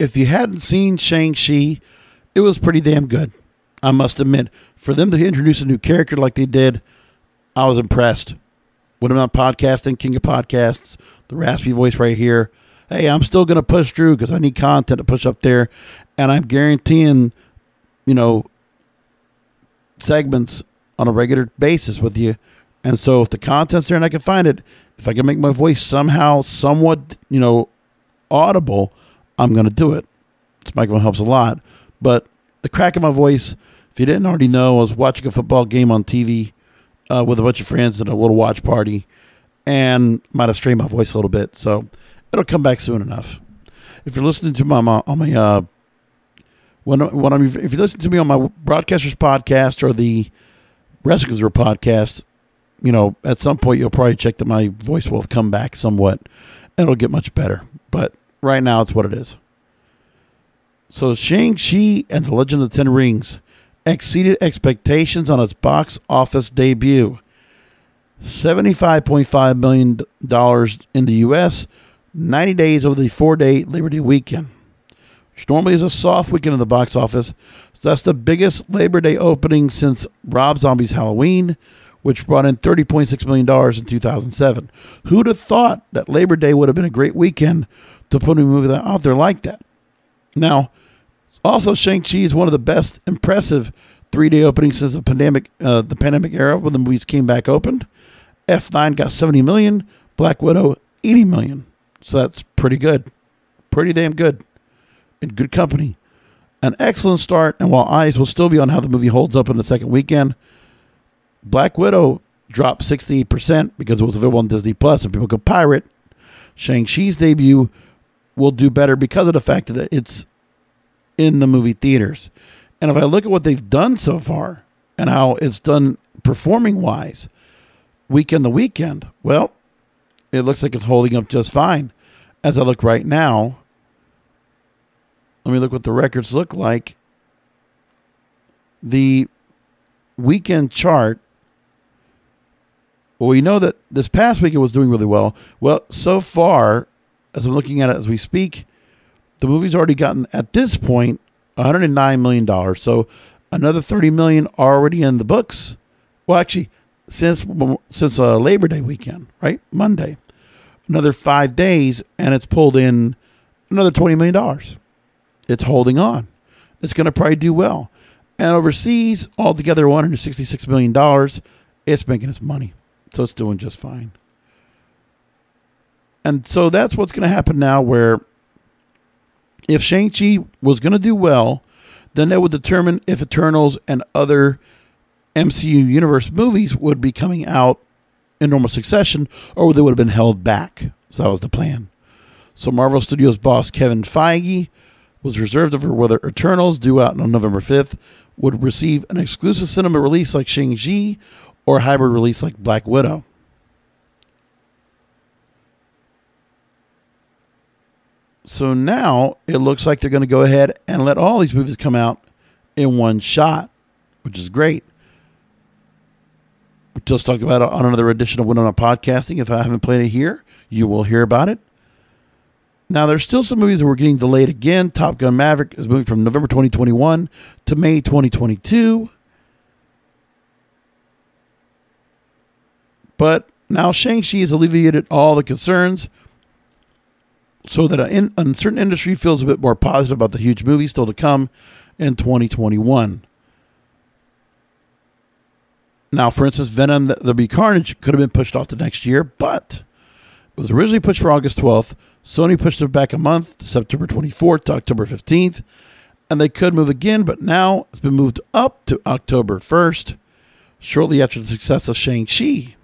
if you hadn't seen Shang-Chi, it was pretty damn good. I must admit. For them to introduce a new character like they did, I was impressed. When I'm not podcasting, King of Podcasts, the raspy voice right here. Hey, I'm still going to push through because I need content to push up there. And I'm guaranteeing, you know, segments on a regular basis with you. And so if the content's there and I can find it, if I can make my voice somehow somewhat, you know, audible, I'm going to do it. This microphone helps a lot. But the crack in my voice, if you didn't already know, I was watching a football game on TV uh, with a bunch of friends at a little watch party and might have strained my voice a little bit. So it'll come back soon enough. If you're listening to my, on my uh, when when I'm if you listen to me on my broadcasters podcast or the Wrestling podcast, you know at some point you'll probably check that my voice will have come back somewhat, and it'll get much better. But right now it's what it is. So Shang Chi and the Legend of the Ten Rings exceeded expectations on its box office debut. $75.5 million in the U.S., 90 days over the four day Labor Day weekend, which normally is a soft weekend in the box office. So that's the biggest Labor Day opening since Rob Zombie's Halloween, which brought in $30.6 million in 2007. Who'd have thought that Labor Day would have been a great weekend to put a movie out there like that? Now, also, Shang-Chi is one of the best impressive three day openings since the pandemic, uh, the pandemic era when the movies came back opened. F9 got 70 million, Black Widow 80 million. So that's pretty good. Pretty damn good. In good company. An excellent start, and while eyes will still be on how the movie holds up in the second weekend, Black Widow dropped 68% because it was available on Disney Plus and people could pirate. Shang-Chi's debut will do better because of the fact that it's in the movie theaters. And if I look at what they've done so far and how it's done performing wise, weekend to weekend, well, it looks like it's holding up just fine. As I look right now, let me look what the records look like. The weekend chart. Well, we know that this past week it was doing really well. Well, so far, as I'm looking at it as we speak, the movie's already gotten at this point 109 million dollars. So another 30 million already in the books. Well, actually, since since uh, Labor Day weekend, right? Monday, another five days, and it's pulled in another 20 million dollars. It's holding on. It's going to probably do well. And overseas, altogether, 166 million dollars. It's making its money, so it's doing just fine. And so that's what's going to happen now, where if Shang-Chi was going to do well, then that would determine if Eternals and other MCU universe movies would be coming out in normal succession or they would have been held back. So that was the plan. So Marvel Studios boss Kevin Feige was reserved over whether Eternals, due out on November 5th, would receive an exclusive cinema release like Shang-Chi or a hybrid release like Black Widow. So now it looks like they're going to go ahead and let all these movies come out in one shot, which is great. We just talked about it on another edition of Winona Podcasting. If I haven't played it here, you will hear about it. Now, there's still some movies that were getting delayed again. Top Gun Maverick is moving from November 2021 to May 2022. But now Shang-Chi has alleviated all the concerns so that a, in, a certain industry feels a bit more positive about the huge movie still to come in 2021. Now, for instance, Venom, the, the Be Carnage could have been pushed off to next year, but it was originally pushed for August 12th. Sony pushed it back a month to September 24th to October 15th, and they could move again, but now it's been moved up to October 1st, shortly after the success of Shang-Chi.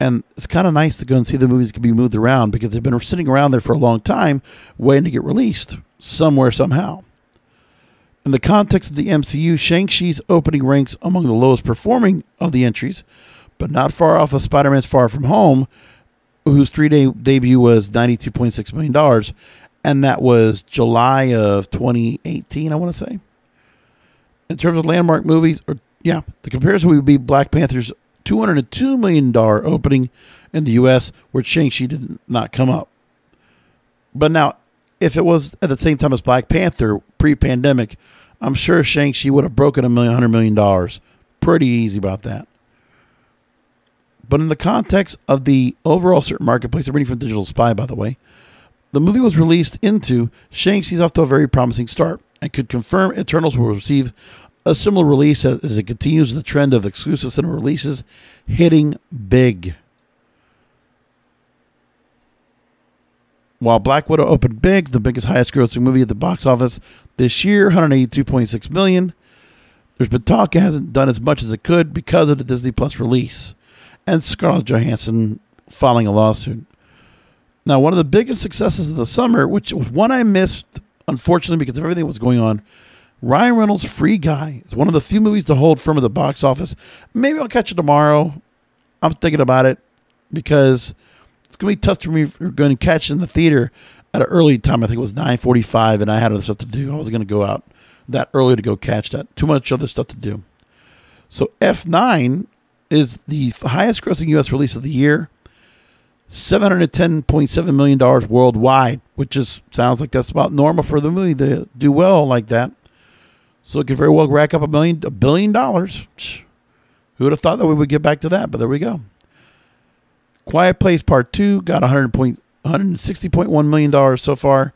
And it's kind of nice to go and see the movies can be moved around because they've been sitting around there for a long time waiting to get released somewhere, somehow. In the context of the MCU, Shang-Chi's opening ranks among the lowest performing of the entries, but not far off of Spider-Man's Far From Home, whose three-day debut was $92.6 million, and that was July of 2018, I want to say. In terms of landmark movies, or yeah, the comparison would be Black Panther's $202 million opening in the U.S., where Shang-Chi did not come up. But now, if it was at the same time as Black Panther pre-pandemic, I'm sure Shang-Chi would have broken a million dollars. Pretty easy about that. But in the context of the overall certain marketplace, I'm reading from Digital Spy, by the way, the movie was released into Shang-Chi's off to a very promising start and could confirm Eternals will receive a similar release as, it continues the trend of exclusive cinema releases hitting big. While Black Widow opened big, the biggest highest grossing movie at the box office this year, 182.6 million. There's been talk it hasn't done as much as it could because of the Disney Plus release and Scarlett Johansson filing a lawsuit. Now, one of the biggest successes of the summer, which was one I missed, unfortunately, because of everything that was going on, Ryan Reynolds' Free Guy is one of the few movies to hold firm at the box office. Maybe I'll catch it tomorrow. I'm thinking about it because it's going to be tough for me if you're to catch in the theater at an early time. I think it was 9:45, and I had other stuff to do. I was going to go out that early to go catch that. Too much other stuff to do. So F9 is the highest grossing U.S. release of the year. $710.7 million worldwide, which is sounds like that's about normal for the movie to do well like that. So it could very well rack up a million, a billion dollars. Who would have thought that we would get back to that? But there we go. Quiet Place Part Two got 100 point, 160.1 million dollars so far,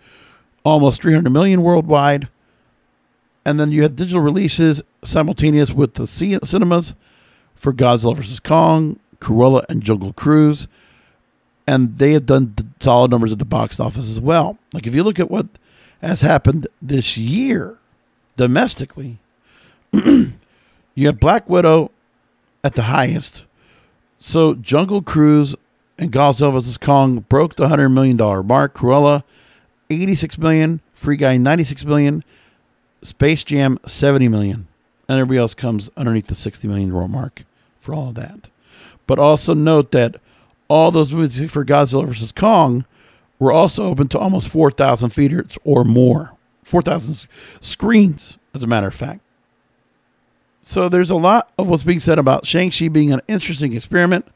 almost 300 million worldwide. And then you had digital releases simultaneous with the cinemas for Godzilla vs. Kong, Cruella, and Jungle Cruise. And they had done solid numbers at the box office as well. Like if you look at what has happened this year domestically, you had Black Widow at the highest. So Jungle Cruise and Godzilla vs. Kong broke the $100 million mark. Cruella, 86 million. Free Guy, 96 million. Space Jam, 70 million. And everybody else comes underneath the $60 million mark for all of that. But also note that all those movies for Godzilla vs. Kong were also open to almost 4,000 theaters or more. 4,000 screens, as a matter of fact. So there's a lot of what's being said about Shang-Chi being an interesting experiment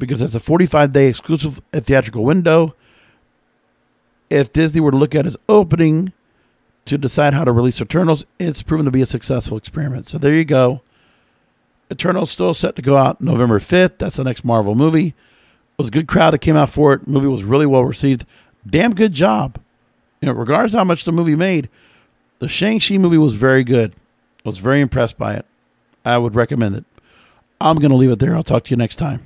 because it's a 45 day exclusive theatrical window. If Disney were to look at its opening to decide how to release Eternals, it's proven to be a successful experiment. So there you go. Eternals still set to go out November 5th. That's the next Marvel movie. It was a good crowd that came out for it. The movie was really well received. Damn good job. You know, regardless how much the movie made, the Shang-Chi movie was very good. I was very impressed by it. I would recommend it. I'm going to leave it there. I'll talk to you next time.